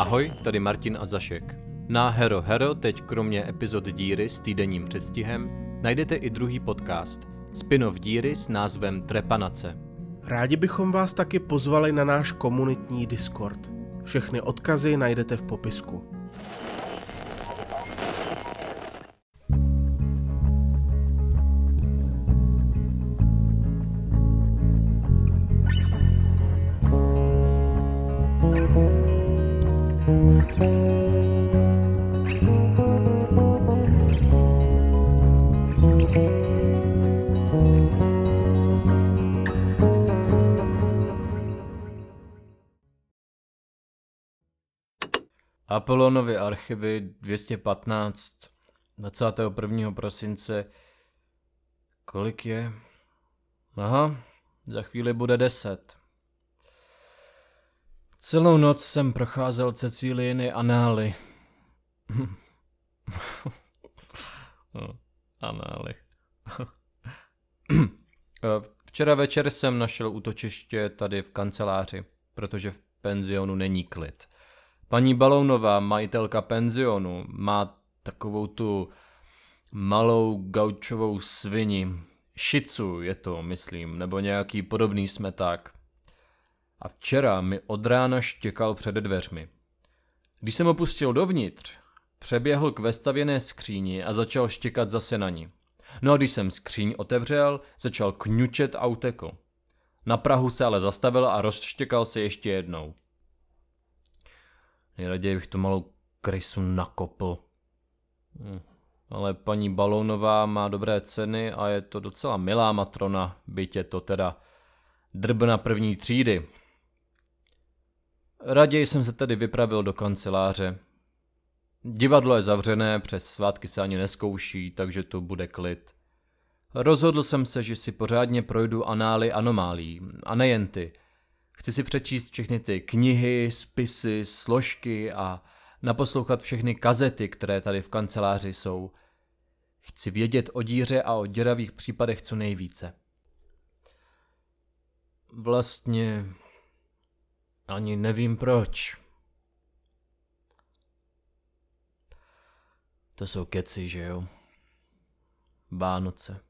Ahoj, tady Martin a Zašek. Na Hero Hero teď kromě epizod Díry s týdenním přestihem najdete i druhý podcast, spin-off Díry s názvem Trepanace. Rádi bychom vás taky pozvali na náš komunitní Discord. Všechny odkazy najdete v popisku. Apolonovy archivy 215 21. prosince kolik je? Aha, za chvíli bude 10. Celou noc jsem procházel Cecíliiny anály. no, anály. Včera večer jsem našel útočiště tady v kanceláři, protože v penzionu není klid. Paní Balounová, majitelka penzionu, má takovou tu malou gaučovou svini. Šicu je to, myslím, nebo nějaký podobný smeták. A včera mi od rána štěkal před dveřmi. Když jsem opustil dovnitř, přeběhl k vestavěné skříni a začal štěkat zase na ní. No a když jsem skříň otevřel, začal kňučet a utekl. Na Prahu se ale zastavil a rozštěkal se ještě jednou. Nejraději bych tu malou krysu nakopl. Hm. Ale paní Balónová má dobré ceny a je to docela milá matrona, byť je to teda drbna první třídy. Raději jsem se tedy vypravil do kanceláře. Divadlo je zavřené, přes svátky se ani neskouší, takže tu bude klid. Rozhodl jsem se, že si pořádně projdu anály anomálí, a nejen ty – Chci si přečíst všechny ty knihy, spisy, složky a naposlouchat všechny kazety, které tady v kanceláři jsou. Chci vědět o díře a o děravých případech co nejvíce. Vlastně ani nevím proč. To jsou keci, že jo? Vánoce.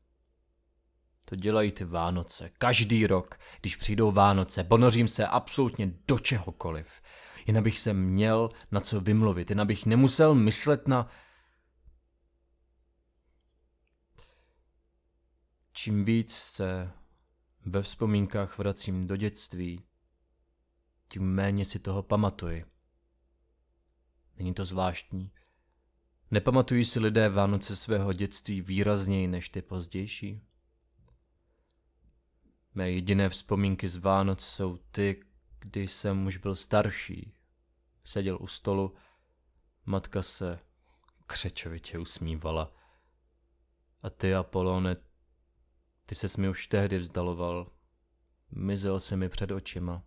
To dělají ty Vánoce. Každý rok, když přijdou Vánoce, ponořím se absolutně do čehokoliv. Jen abych se měl na co vymluvit, jen abych nemusel myslet na... Čím víc se ve vzpomínkách vracím do dětství, tím méně si toho pamatuji. Není to zvláštní? Nepamatují si lidé Vánoce svého dětství výrazněji než ty pozdější? Mé jediné vzpomínky z Vánoc jsou ty, kdy jsem už byl starší. Seděl u stolu, matka se křečovitě usmívala. A ty, Apolone, ty ses mi už tehdy vzdaloval. Mizel se mi před očima.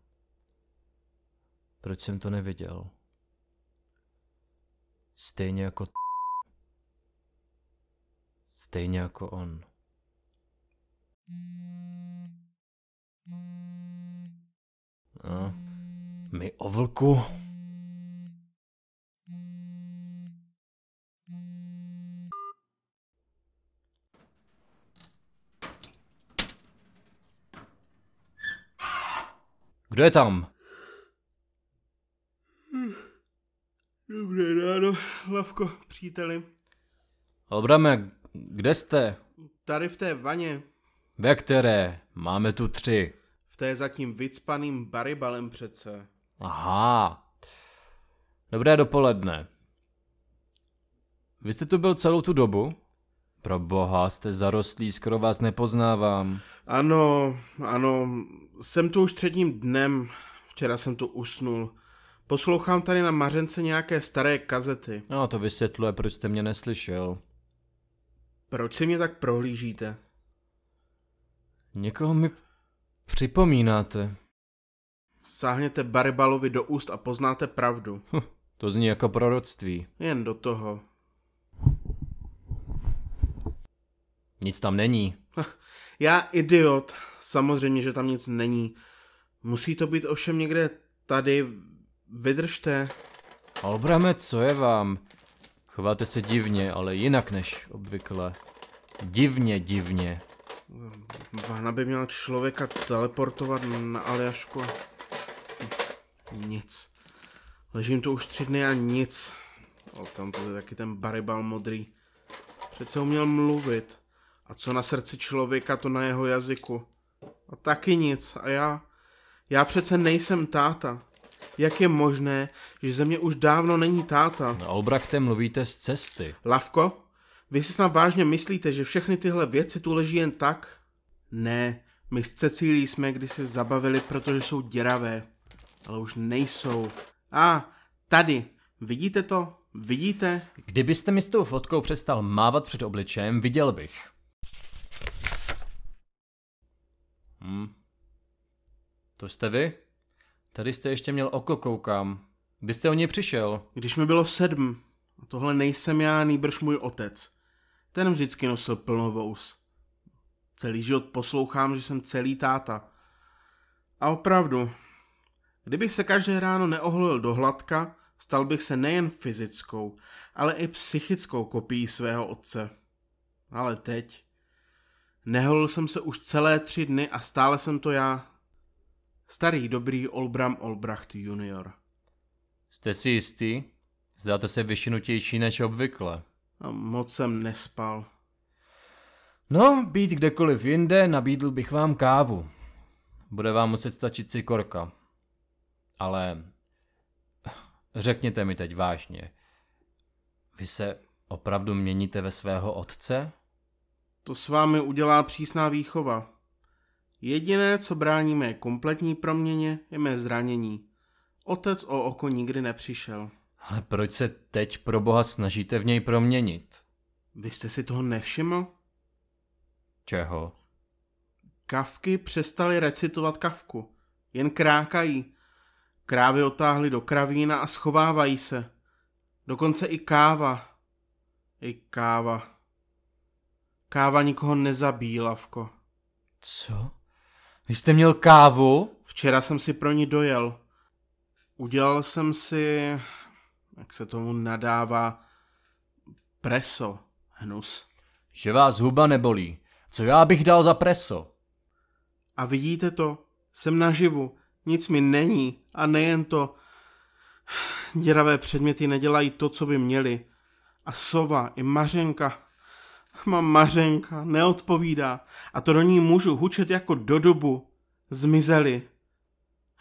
Proč jsem to neviděl? Stejně jako Stejně jako on. No, my o vlku. Kdo je tam? Dobré ráno, Lavko, příteli. Albrame, kde jste? Tady v té vaně. Ve které? Máme tu tři. V té zatím vycpaným baribalem přece. Aha. Dobré dopoledne. Vy jste tu byl celou tu dobu? Pro boha, jste zarostlý, skoro vás nepoznávám. Ano, ano, jsem tu už třetím dnem. Včera jsem tu usnul. Poslouchám tady na Mařence nějaké staré kazety. No, to vysvětluje, proč jste mě neslyšel. Proč si mě tak prohlížíte? Někoho mi připomínáte. Sáhněte Baribalovi do úst a poznáte pravdu. Hm, to zní jako proroctví. Jen do toho. Nic tam není. Já idiot. Samozřejmě, že tam nic není. Musí to být ovšem někde tady. Vydržte. Albrame, co je vám? Chováte se divně, ale jinak než obvykle. Divně, divně. Vána by měla člověka teleportovat na Aljašku a... Nic. Ležím tu už tři dny a nic. O, tam to je taky ten baribal modrý. Přece uměl mluvit. A co na srdci člověka, to na jeho jazyku. A taky nic. A já... Já přece nejsem táta. Jak je možné, že ze mě už dávno není táta? No, Albrachte, mluvíte z cesty. Lavko, vy si snad vážně myslíte, že všechny tyhle věci tu leží jen tak? Ne, my s Cecílí jsme kdysi zabavili, protože jsou děravé. Ale už nejsou. A, tady, vidíte to? Vidíte? Kdybyste mi s tou fotkou přestal mávat před obličejem, viděl bych. Hm. To jste vy? Tady jste ještě měl oko, koukám. Kdy jste o něj přišel? Když mi bylo sedm. A tohle nejsem já, nýbrž můj otec. Ten vždycky nosil plnovous. Celý život poslouchám, že jsem celý táta. A opravdu, kdybych se každé ráno neohlil do hladka, stal bych se nejen fyzickou, ale i psychickou kopií svého otce. Ale teď... Neholil jsem se už celé tři dny a stále jsem to já. Starý dobrý Olbram Olbracht junior. Jste si jistý? Zdáte se vyšinutější než obvykle. A moc jsem nespal. No, být kdekoliv jinde, nabídl bych vám kávu. Bude vám muset stačit cikorka. Ale řekněte mi teď vážně. Vy se opravdu měníte ve svého otce? To s vámi udělá přísná výchova. Jediné, co brání mé kompletní proměně, je mé zranění. Otec o oko nikdy nepřišel. Ale proč se teď pro boha snažíte v něj proměnit? Vy jste si toho nevšiml? Čeho? Kavky přestali recitovat kavku. Jen krákají. Krávy otáhly do kravína a schovávají se. Dokonce i káva. I káva. Káva nikoho nezabíjí, Lavko. Co? Vy jste měl kávu? Včera jsem si pro ní dojel. Udělal jsem si, jak se tomu nadává, preso, hnus. Že vás huba nebolí. Co já bych dal za preso? A vidíte to? Jsem naživu. Nic mi není. A nejen to. Děravé předměty nedělají to, co by měly. A sova i Mařenka. Mám Mařenka, neodpovídá. A to do ní můžu hučet jako do dobu. Zmizeli.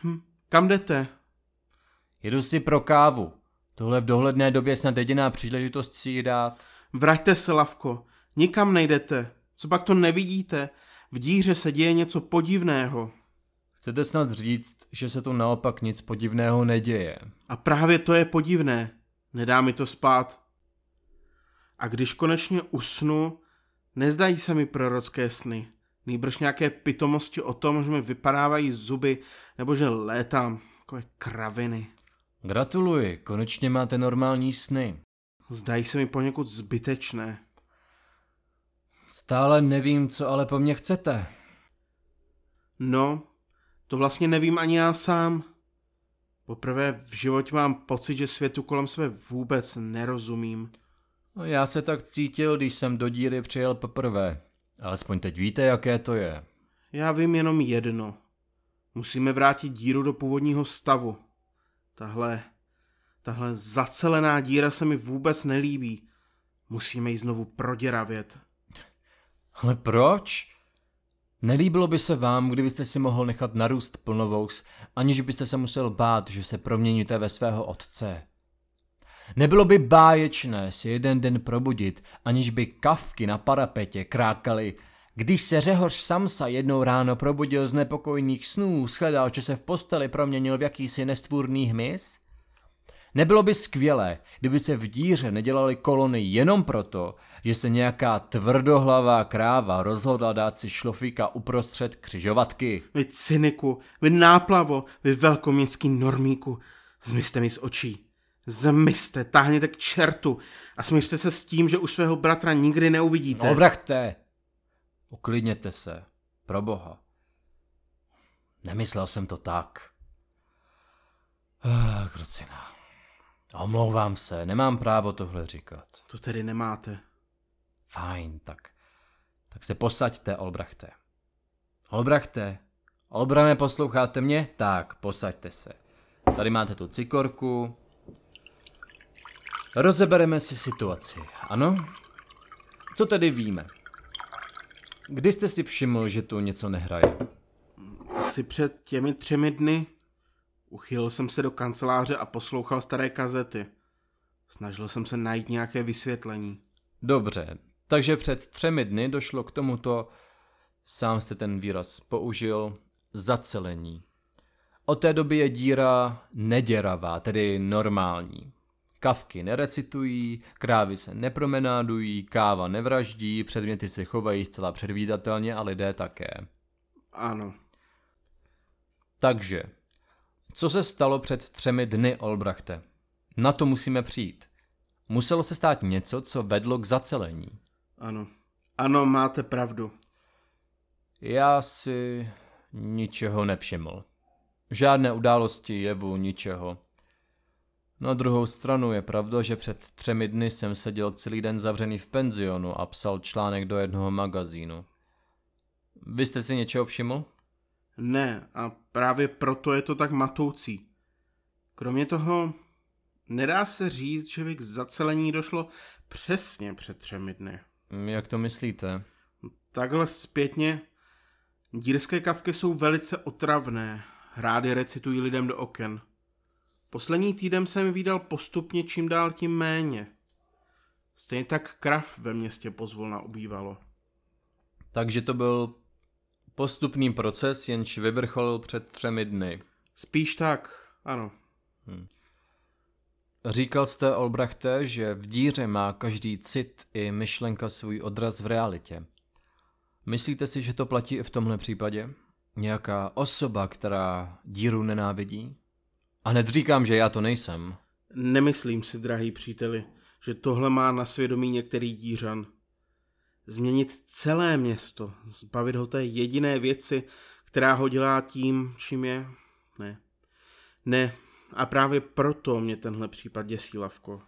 Hm, kam jdete? Jedu si pro kávu. Tohle v dohledné době snad jediná příležitost si ji dát. Vraťte se, Lavko. Nikam nejdete. Co pak to nevidíte? V díře se děje něco podivného. Chcete snad říct, že se tu naopak nic podivného neděje. A právě to je podivné. Nedá mi to spát. A když konečně usnu, nezdají se mi prorocké sny. Nýbrž nějaké pitomosti o tom, že mi vypadávají zuby, nebo že létám, takové kraviny. Gratuluji, konečně máte normální sny. Zdají se mi poněkud zbytečné. Stále nevím, co ale po mně chcete. No, to vlastně nevím ani já sám. Poprvé v životě mám pocit, že světu kolem sebe vůbec nerozumím. No, já se tak cítil, když jsem do díry přijel poprvé. Alespoň teď víte, jaké to je. Já vím jenom jedno. Musíme vrátit díru do původního stavu. Tahle, tahle zacelená díra se mi vůbec nelíbí. Musíme ji znovu proděravět. Ale proč? Nelíbilo by se vám, kdybyste si mohl nechat narůst plnovous, aniž byste se musel bát, že se proměníte ve svého otce. Nebylo by báječné si jeden den probudit, aniž by kavky na parapetě krákaly. Když se Řehoř Samsa jednou ráno probudil z nepokojných snů, shledal, že se v posteli proměnil v jakýsi nestvůrný hmyz? Nebylo by skvělé, kdyby se v díře nedělali kolony jenom proto, že se nějaká tvrdohlavá kráva rozhodla dát si šlofíka uprostřed křižovatky. Vy cyniku, vy náplavo, vy velkoměstský normíku, zmizte mi z očí. Zmizte, táhněte k čertu a smířte se s tím, že už svého bratra nikdy neuvidíte. No, brachte, uklidněte se, pro boha. Nemyslel jsem to tak. Ah, krucina. Omlouvám se, nemám právo tohle říkat. To tedy nemáte. Fajn, tak. Tak se posaďte, Olbrachte. Olbrachte, Olbrame, posloucháte mě? Tak, posaďte se. Tady máte tu cikorku. Rozebereme si situaci, ano? Co tedy víme? Kdy jste si všiml, že tu něco nehraje? Asi před těmi třemi dny uchýlil jsem se do kanceláře a poslouchal staré kazety. Snažil jsem se najít nějaké vysvětlení. Dobře, takže před třemi dny došlo k tomuto, sám jste ten výraz použil, zacelení. Od té doby je díra neděravá, tedy normální. Kavky nerecitují, krávy se nepromenádují, káva nevraždí, předměty se chovají zcela předvídatelně a lidé také. Ano. Takže, co se stalo před třemi dny, Olbrachte? Na to musíme přijít. Muselo se stát něco, co vedlo k zacelení. Ano. Ano, máte pravdu. Já si ničeho nevšiml. Žádné události, jevu, ničeho. Na druhou stranu je pravda, že před třemi dny jsem seděl celý den zavřený v penzionu a psal článek do jednoho magazínu. Vy jste si něčeho všiml? Ne, a právě proto je to tak matoucí. Kromě toho, nedá se říct, že by k zacelení došlo přesně před třemi dny. Jak to myslíte? Takhle zpětně, dírské kavky jsou velice otravné, rády recitují lidem do oken. Poslední týden jsem vydal postupně čím dál tím méně. Stejně tak krav ve městě pozvolna ubývalo. Takže to byl postupný proces, jenž vyvrcholil před třemi dny. Spíš tak, ano. Říkal jste, Olbrachte, že v díře má každý cit i myšlenka svůj odraz v realitě. Myslíte si, že to platí i v tomhle případě? Nějaká osoba, která díru nenávidí? A hned říkám, že já to nejsem. Nemyslím si, drahý příteli, že tohle má na svědomí některý dířan. Změnit celé město, zbavit ho té jediné věci, která ho dělá tím, čím je? Ne. Ne, a právě proto mě tenhle případ děsí, Lavko.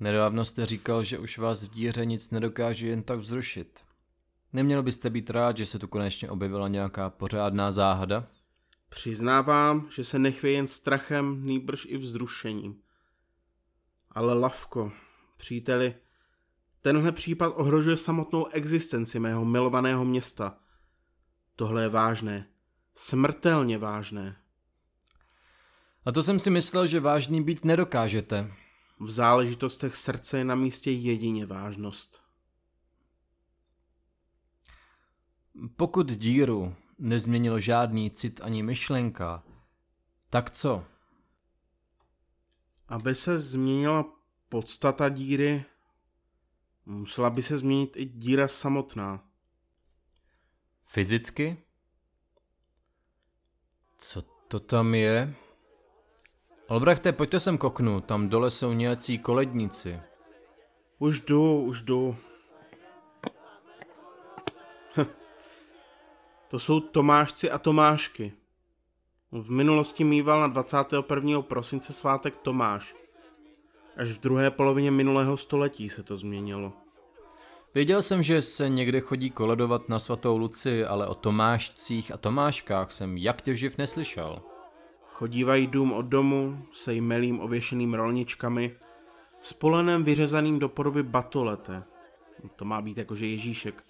Nedávno jste říkal, že už vás v díře nic nedokáže jen tak vzrušit. Neměl byste být rád, že se tu konečně objevila nějaká pořádná záhada? Přiznávám, že se nechvěje jen strachem, nýbrž i vzrušením. Ale Lavko, příteli, tenhle případ ohrožuje samotnou existenci mého milovaného města. Tohle je vážné. Smrtelně vážné. A to jsem si myslel, že vážný být nedokážete. V záležitostech srdce je na místě jedině vážnost. Pokud díru nezměnil žádný cit ani myšlenka, tak co? Aby se změnila podstata díry, musela by se změnit i díra samotná. Fyzicky? Co to tam je? Olbrachte, pojďte sem k oknu, tam dole jsou nějací koledníci. Už jdu, už jdu. Hm. To jsou Tomášci a Tomášky. V minulosti mýval na 21. prosince svátek Tomáš. Až v druhé polovině minulého století se to změnilo. Věděl jsem, že se někde chodí koledovat na svatou Luci, ale o Tomášcích a Tomáškách jsem jak těživ neslyšel. Chodívají dům od domu, se jmelým ověšeným rolničkami, s polenem vyřezaným do podoby batolete. To má být jakože Ježíšek.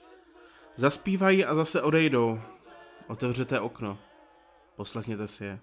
Zaspívají a zase odejdou. Otevřete okno. Poslechněte si je.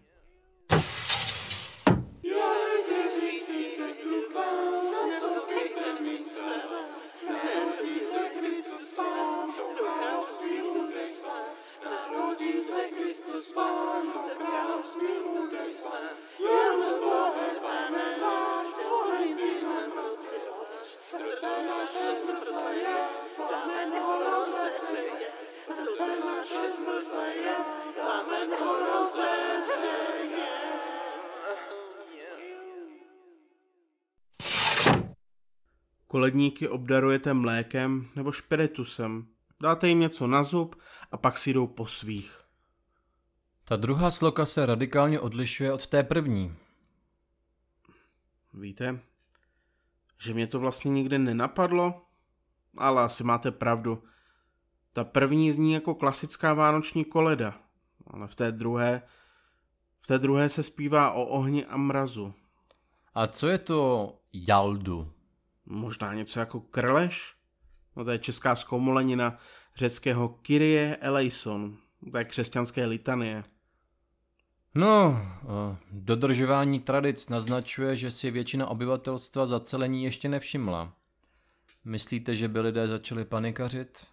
Koledníky obdarujete mlékem nebo špiritusem. Dáte jim něco na zub a pak si jdou po svých. Ta druhá sloka se radikálně odlišuje od té první. Víte, že mě to vlastně nikdy nenapadlo? Ale asi máte pravdu. Ta první zní jako klasická vánoční koleda, ale v té druhé, v té druhé se zpívá o ohni a mrazu. A co je to jaldu? Možná něco jako krleš? No to je česká zkomolenina řeckého Kyrie eleison, to je křesťanské litanie. No, eh, dodržování tradic naznačuje, že si většina obyvatelstva zacelení ještě nevšimla. Myslíte, že by lidé začali panikařit?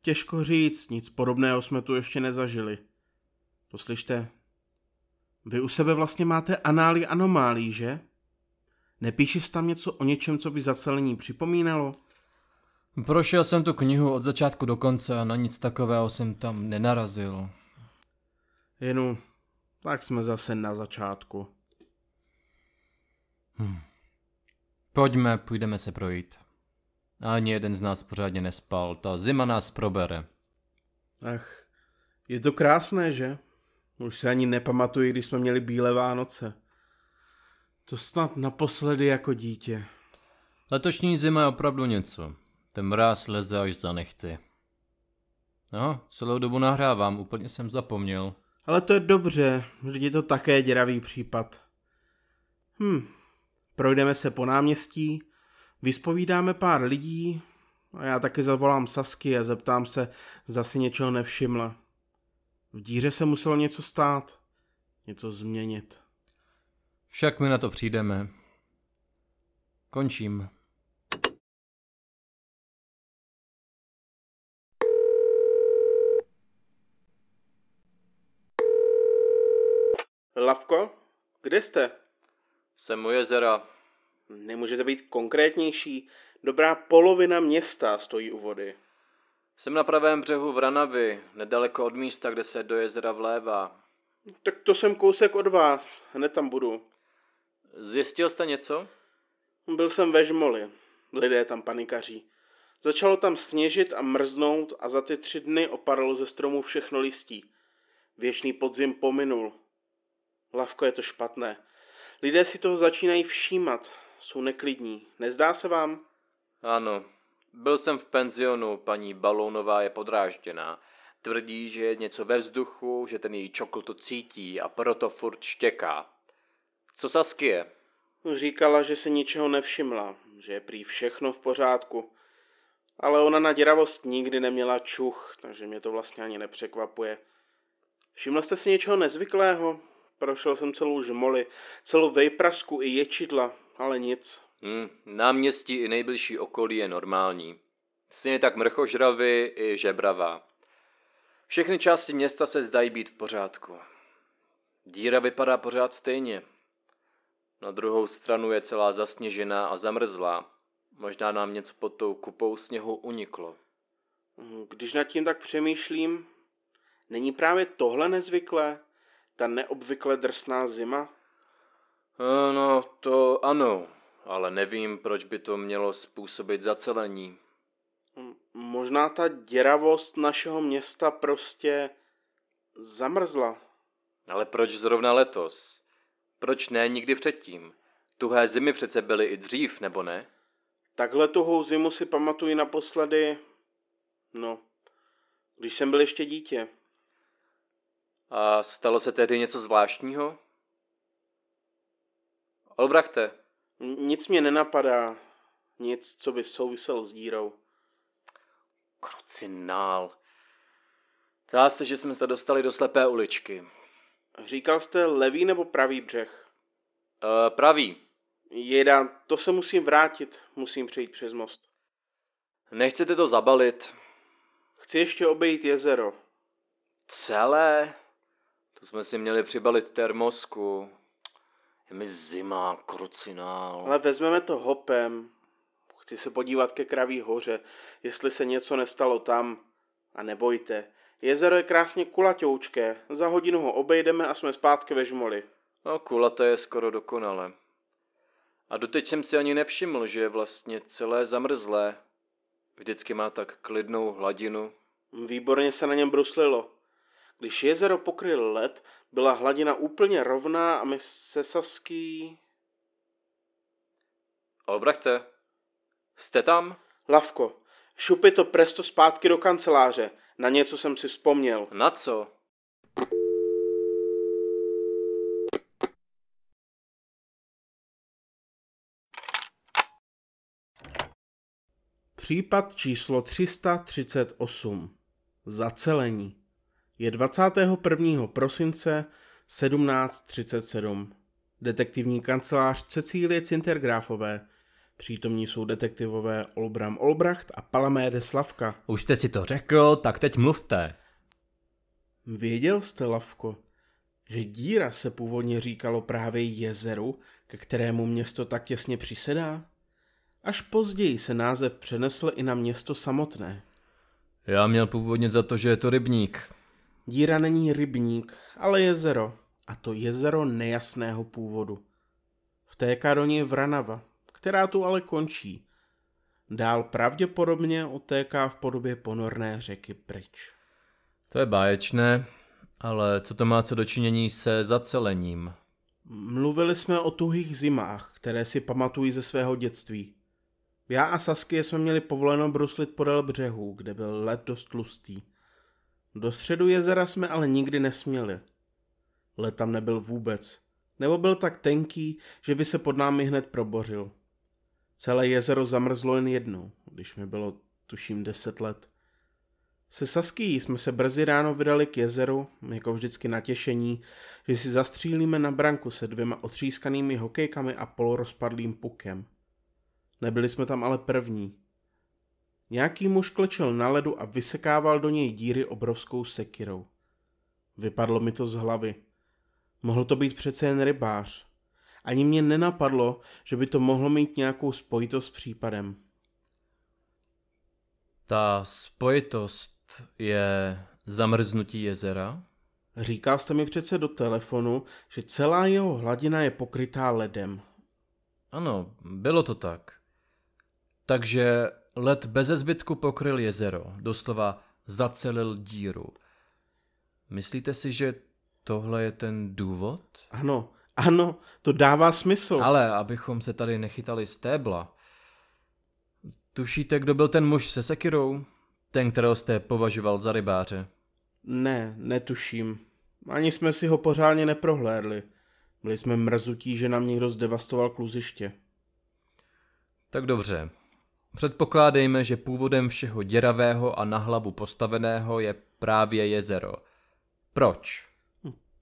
Těžko říct, nic podobného jsme tu ještě nezažili. Poslyšte, vy u sebe vlastně máte anály anomálí, že? Nepíšeš tam něco o něčem, co by zacelení připomínalo? Prošel jsem tu knihu od začátku do konce a na nic takového jsem tam nenarazil. Jenu, tak jsme zase na začátku. Hm. Pojďme, půjdeme se projít. Ani jeden z nás pořádně nespal, ta zima nás probere. Ach, je to krásné, že? Už se ani nepamatuji, když jsme měli bílé Vánoce. To snad naposledy jako dítě. Letošní zima je opravdu něco. Ten mráz leze až za nechty. No, celou dobu nahrávám, úplně jsem zapomněl. Ale to je dobře, vždyť je to také děravý případ. Hm, projdeme se po náměstí, vyspovídáme pár lidí a já taky zavolám Sasky a zeptám se, zda si něčeho nevšimla. V díře se muselo něco stát, něco změnit. Však my na to přijdeme. Končím. Lavko, kde jste? Jsem u jezera. Nemůžete být konkrétnější. Dobrá polovina města stojí u vody. Jsem na pravém břehu v Ranavy, nedaleko od místa, kde se do jezera vlévá. Tak to jsem kousek od vás, hned tam budu. Zjistil jste něco? Byl jsem ve žmoli. Lidé tam panikaří. Začalo tam sněžit a mrznout a za ty tři dny opadlo ze stromu všechno listí. Věčný podzim pominul. Lavko, je to špatné. Lidé si toho začínají všímat. Jsou neklidní. Nezdá se vám? Ano. Byl jsem v penzionu, paní Balounová je podrážděná. Tvrdí, že je něco ve vzduchu, že ten její čokl to cítí a proto furt štěká. Co Saskie? Říkala, že se ničeho nevšimla, že je prý všechno v pořádku. Ale ona na děravost nikdy neměla čuch, takže mě to vlastně ani nepřekvapuje. Všiml jste si něčeho nezvyklého? Prošel jsem celou žmoli, celou vejprasku i ječidla, ale nic. Hmm, náměstí i nejbližší okolí je normální. Stejně tak mrchožravy i žebrava. Všechny části města se zdají být v pořádku. Díra vypadá pořád stejně. Na druhou stranu je celá zasněžená a zamrzlá. Možná nám něco pod tou kupou sněhu uniklo. Když nad tím tak přemýšlím, není právě tohle nezvyklé? Ta neobvykle drsná zima? No, to ano, ale nevím, proč by to mělo způsobit zacelení. Možná ta děravost našeho města prostě zamrzla. Ale proč zrovna letos? Proč ne nikdy předtím? Tuhé zimy přece byly i dřív, nebo ne? Takhle tuhou zimu si pamatuji naposledy, no, když jsem byl ještě dítě. A stalo se tedy něco zvláštního? Olbrachte. Nic mě nenapadá. Nic, co by souvisel s dírou. Krucinál. Zdá se, že jsme se dostali do slepé uličky. Říkal jste levý nebo pravý břeh? Uh, pravý. Jeda, to se musím vrátit. Musím přejít přes most. Nechcete to zabalit? Chci ještě obejít jezero. Celé? To jsme si měli přibalit termosku. Je mi zima, krucinál. Ale vezmeme to hopem. Chci se podívat ke Kraví hoře, jestli se něco nestalo tam. A nebojte, jezero je krásně kulatoučké. Za hodinu ho obejdeme a jsme zpátky ve žmoli. No, kulaté je skoro dokonale. A doteď jsem si ani nevšiml, že je vlastně celé zamrzlé. Vždycky má tak klidnou hladinu. Výborně se na něm bruslilo. Když jezero pokryl led, byla hladina úplně rovná a my se Saský... Albrechte, jste tam? Lavko, šupi to presto zpátky do kanceláře. Na něco jsem si vzpomněl. Na co? Případ číslo 338. Zacelení. Je 21. prosince 1737. Detektivní kancelář Cecílie Cintergráfové. Přítomní jsou detektivové Olbram Olbracht a Palaméde Slavka. Už jste si to řekl, tak teď mluvte. Věděl jste, Lavko, že díra se původně říkalo právě jezeru, ke kterému město tak těsně přisedá? Až později se název přenesl i na město samotné. Já měl původně za to, že je to rybník. Díra není rybník, ale jezero. A to jezero nejasného původu. Vtéká do něj Vranava, která tu ale končí. Dál pravděpodobně otéká v podobě ponorné řeky pryč. To je báječné, ale co to má co dočinění se zacelením? Mluvili jsme o tuhých zimách, které si pamatují ze svého dětství. Já a Sasky jsme měli povoleno bruslit podél břehu, kde byl led dost tlustý. Do středu jezera jsme ale nikdy nesměli. Led tam nebyl vůbec. Nebo byl tak tenký, že by se pod námi hned probořil. Celé jezero zamrzlo jen jednou, když mi bylo tuším deset let. Se Saský jsme se brzy ráno vydali k jezeru, jako vždycky natěšení, že si zastřílíme na branku se dvěma otřískanými hokejkami a polorozpadlým pukem. Nebyli jsme tam ale první. Nějaký muž klečel na ledu a vysekával do něj díry obrovskou sekirou. Vypadlo mi to z hlavy. Mohl to být přece jen rybář. Ani mě nenapadlo, že by to mohlo mít nějakou spojitost s případem. Ta spojitost je zamrznutí jezera? Říkal jste mi přece do telefonu, že celá jeho hladina je pokrytá ledem. Ano, bylo to tak. Takže led bez zbytku pokryl jezero, doslova zacelil díru. Myslíte si, že tohle je ten důvod? Ano, ano, to dává smysl. Ale abychom se tady nechytali stébla. Tušíte, kdo byl ten muž se sekirou? Ten, kterého jste považoval za rybáře. Ne, netuším. Ani jsme si ho pořádně neprohlédli. Byli jsme mrzutí, že nám někdo zdevastoval kluziště. Tak dobře. Předpokládejme, že původem všeho děravého a na hlavu postaveného je právě jezero. Proč?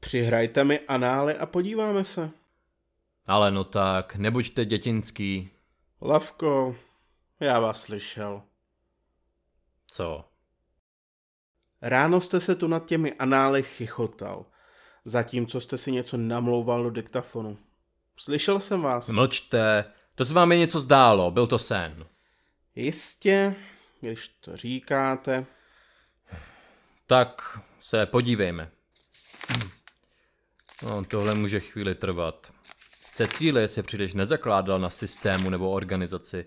Přihrajte mi anály a podíváme se. Ale no tak, nebuďte dětinský. Lavko, já vás slyšel. Co? Ráno jste se tu nad těmi anály chichotal, zatímco jste si něco namlouval do diktafonu. Slyšel jsem vás. Mlčte, to se vám je něco zdálo, byl to sen. Jistě, když to říkáte. Tak se podívejme. No, tohle může chvíli trvat. Cecílie se příliš nezakládal na systému nebo organizaci.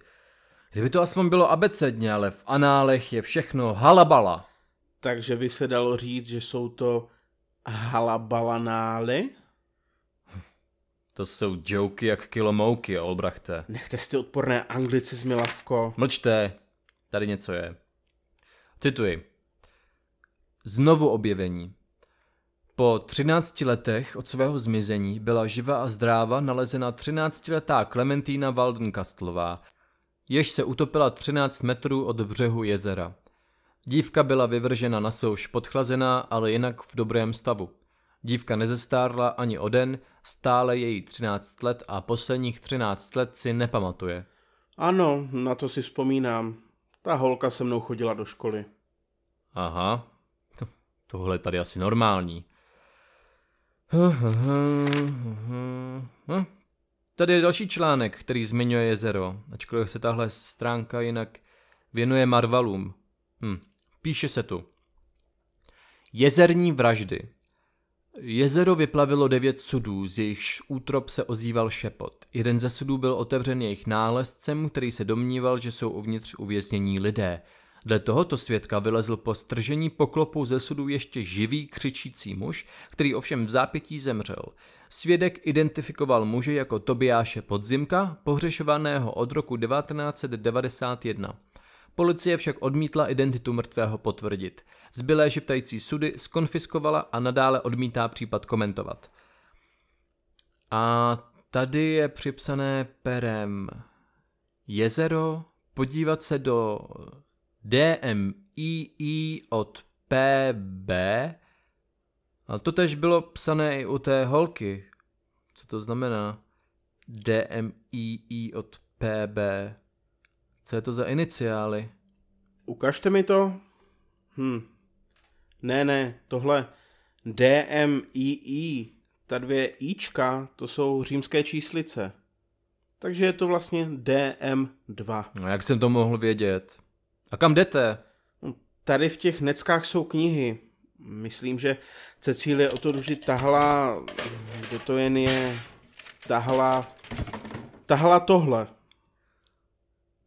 Kdyby to aspoň bylo abecedně, ale v análech je všechno halabala. Takže by se dalo říct, že jsou to halabalanály? To jsou joky jak kilomouky, Olbrachte. Nechte si ty odporné anglicizmy, Lavko. Mlčte, tady něco je. Cituji. Znovu objevení. Po 13 letech od svého zmizení byla živa a zdráva nalezena 13-letá Klementína Waldenkastlová, jež se utopila 13 metrů od břehu jezera. Dívka byla vyvržena na souš podchlazená, ale jinak v dobrém stavu. Dívka nezestárla ani o den, stále její 13 let a posledních 13 let si nepamatuje. Ano, na to si vzpomínám. Ta holka se mnou chodila do školy. Aha, tohle je tady asi normální. Tady je další článek, který zmiňuje jezero, ačkoliv se tahle stránka jinak věnuje Marvalům. Hm. Píše se tu. Jezerní vraždy. Jezero vyplavilo devět sudů, z jejichž útrop se ozýval šepot. Jeden ze sudů byl otevřen jejich nálezcem, který se domníval, že jsou uvnitř uvěznění lidé. Dle tohoto svědka vylezl po stržení poklopu ze sudu ještě živý křičící muž, který ovšem v zápětí zemřel. Svědek identifikoval muže jako Tobiáše Podzimka, pohřešovaného od roku 1991. Policie však odmítla identitu mrtvého potvrdit. Zbylé žiptající sudy skonfiskovala a nadále odmítá případ komentovat. A tady je připsané perem jezero, podívat se do DMII od PB, ale to tež bylo psané i u té holky. Co to znamená? DMII od PB. Co je to za iniciály? Ukažte mi to. Hm. Ne, ne, tohle DMII, ta dvě Ička, to jsou římské číslice. Takže je to vlastně DM2. No jak jsem to mohl vědět? A kam jdete? No, tady v těch neckách jsou knihy. Myslím, že Cecílie o to duži tahla, kde to jen je, tahla, tahla tohle.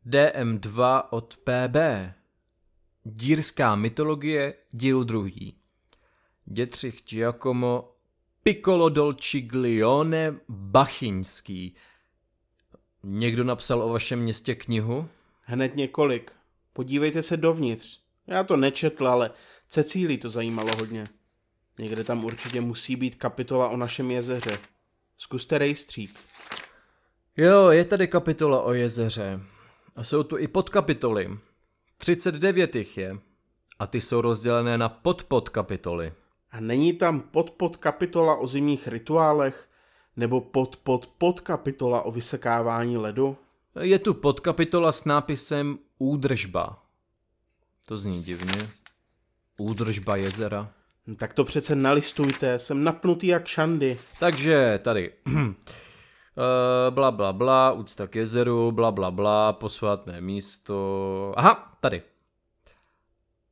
DM2 od PB. Dírská mytologie, díl druhý. Dětřich Giacomo Piccolo Dolciglione Bachyňský. Někdo napsal o vašem městě knihu? Hned několik. Podívejte se dovnitř. Já to nečetl, ale Cecílii to zajímalo hodně. Někde tam určitě musí být kapitola o našem jezeře. Zkuste rejstřík. Jo, je tady kapitola o jezeře. A jsou tu i podkapitoly. 39 jich je. A ty jsou rozdělené na podpodkapitoly. A není tam podpodkapitola o zimních rituálech? Nebo podpodpodkapitola o vysekávání ledu? Je tu podkapitola s nápisem Údržba. To zní divně. Údržba jezera. Hm, tak to přece nalistujte, jsem napnutý jak šandy. Takže tady. Uh, bla, bla, bla, úcta k jezeru, bla, bla, bla, posvátné místo. Aha, tady.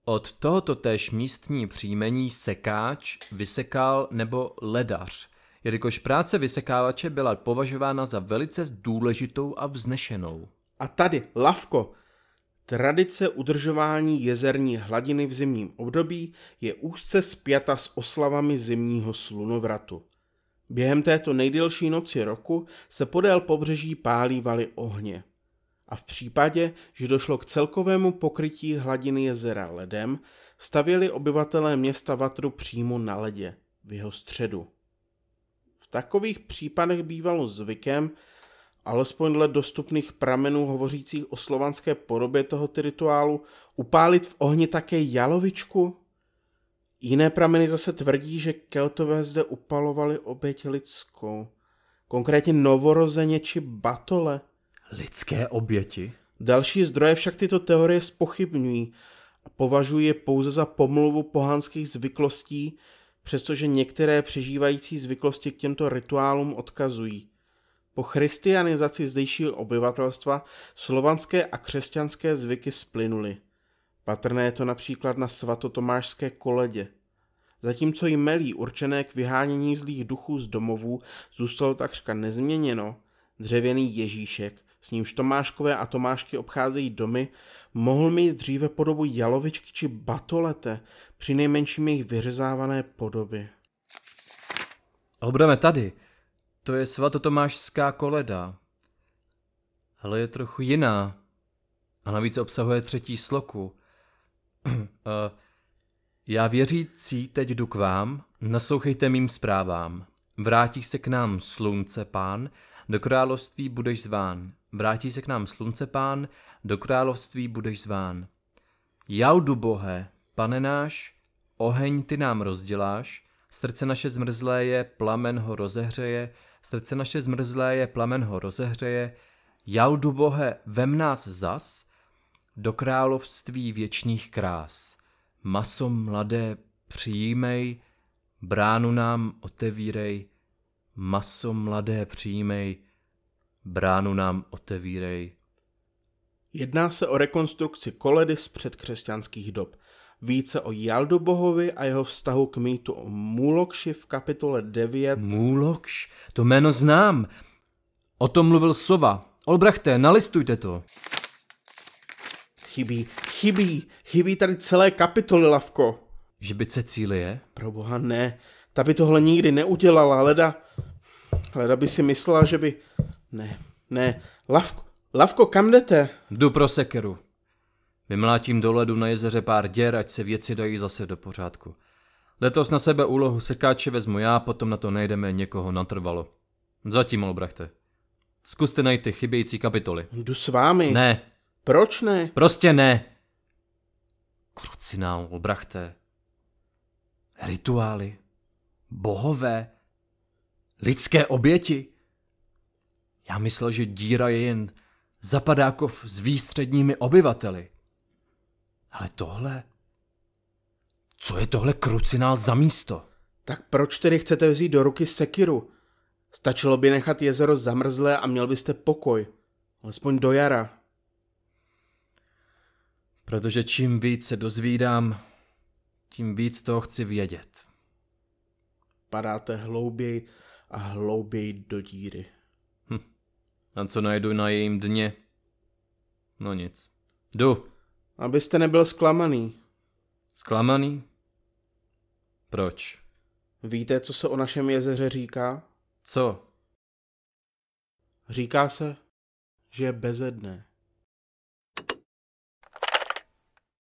Od tohoto též místní příjmení sekáč, vysekal nebo ledař, jelikož práce vysekávače byla považována za velice důležitou a vznešenou. A tady, Lavko, Tradice udržování jezerní hladiny v zimním období je úzce spjata s oslavami zimního slunovratu. Během této nejdelší noci roku se podél pobřeží pálívaly ohně. A v případě, že došlo k celkovému pokrytí hladiny jezera ledem, stavěli obyvatelé města Vatru přímo na ledě, v jeho středu. Takových případech bývalo zvykem, alespoň dle dostupných pramenů hovořících o slovanské podobě tohoto rituálu, upálit v ohni také jalovičku? Jiné prameny zase tvrdí, že keltové zde upalovali oběť lidskou, konkrétně novorozeně či batole. Lidské oběti? Další zdroje však tyto teorie spochybňují a považují je pouze za pomluvu pohanských zvyklostí, přestože některé přežívající zvyklosti k těmto rituálům odkazují. Po christianizaci zdejšího obyvatelstva slovanské a křesťanské zvyky splynuly. Patrné je to například na svatotomášské koledě. Zatímco jmelí určené k vyhánění zlých duchů z domovů zůstalo takřka nezměněno, dřevěný Ježíšek, s nímž Tomáškové a Tomášky obcházejí domy, mohl mít dříve podobu jalovičky či batolete, při nejmenším jejich vyřezávané podoby. Ale budeme tady. To je svatotomášská koleda. Ale je trochu jiná. A navíc obsahuje třetí sloku. Eh, já věřící teď jdu k vám, naslouchejte mým zprávám. Vrátí se k nám slunce pán, do království budeš zván. Vrátí se k nám slunce pán, do království budeš zván. Jaudu bohe, pane náš, oheň ty nám rozděláš, srdce naše zmrzlé je, plamen ho rozehřeje, srdce naše zmrzlé je, plamen ho rozehřeje, jaudu bohe, vem nás zas, do království věčných krás. Maso mladé přijímej, bránu nám otevírej, maso mladé přijímej, bránu nám otevírej. Jedná se o rekonstrukci koledy z předkřesťanských dob. Více o Jaldobohovi a jeho vztahu k mýtu o Mulokši v kapitole 9. Mulokš? To jméno znám. O tom mluvil Sova. Olbrachte, nalistujte to. Chybí, chybí, chybí tady celé kapitoly, Lavko. Že by Cecílie? Pro boha ne, ta by tohle nikdy neudělala, leda, leda by si myslela, že by... Ne, ne, Lavko, Lavko, kam jdete? Jdu pro sekeru. Vymlátím do ledu na jezeře pár děr, ať se věci dají zase do pořádku. Letos na sebe úlohu sekáče vezmu já, potom na to najdeme někoho natrvalo. Zatím, Olbrachte. Zkuste najít ty chybějící kapitoly. Jdu s vámi. Ne, Proč ne? prostě ne. Krucinál, Olbrachte. Rituály. Bohové. Lidské oběti. Já myslel, že díra je jen zapadákov s výstředními obyvateli. Ale tohle? Co je tohle krucinál za místo? Tak proč tedy chcete vzít do ruky sekiru? Stačilo by nechat jezero zamrzlé a měl byste pokoj. Alespoň do jara. Protože čím víc se dozvídám, tím víc toho chci vědět. Padáte hlouběji a hlouběji do díry. A co najdu na jejím dně? No nic. Jdu. Abyste nebyl zklamaný. Zklamaný? Proč? Víte, co se o našem jezeře říká? Co? Říká se, že je bezedné.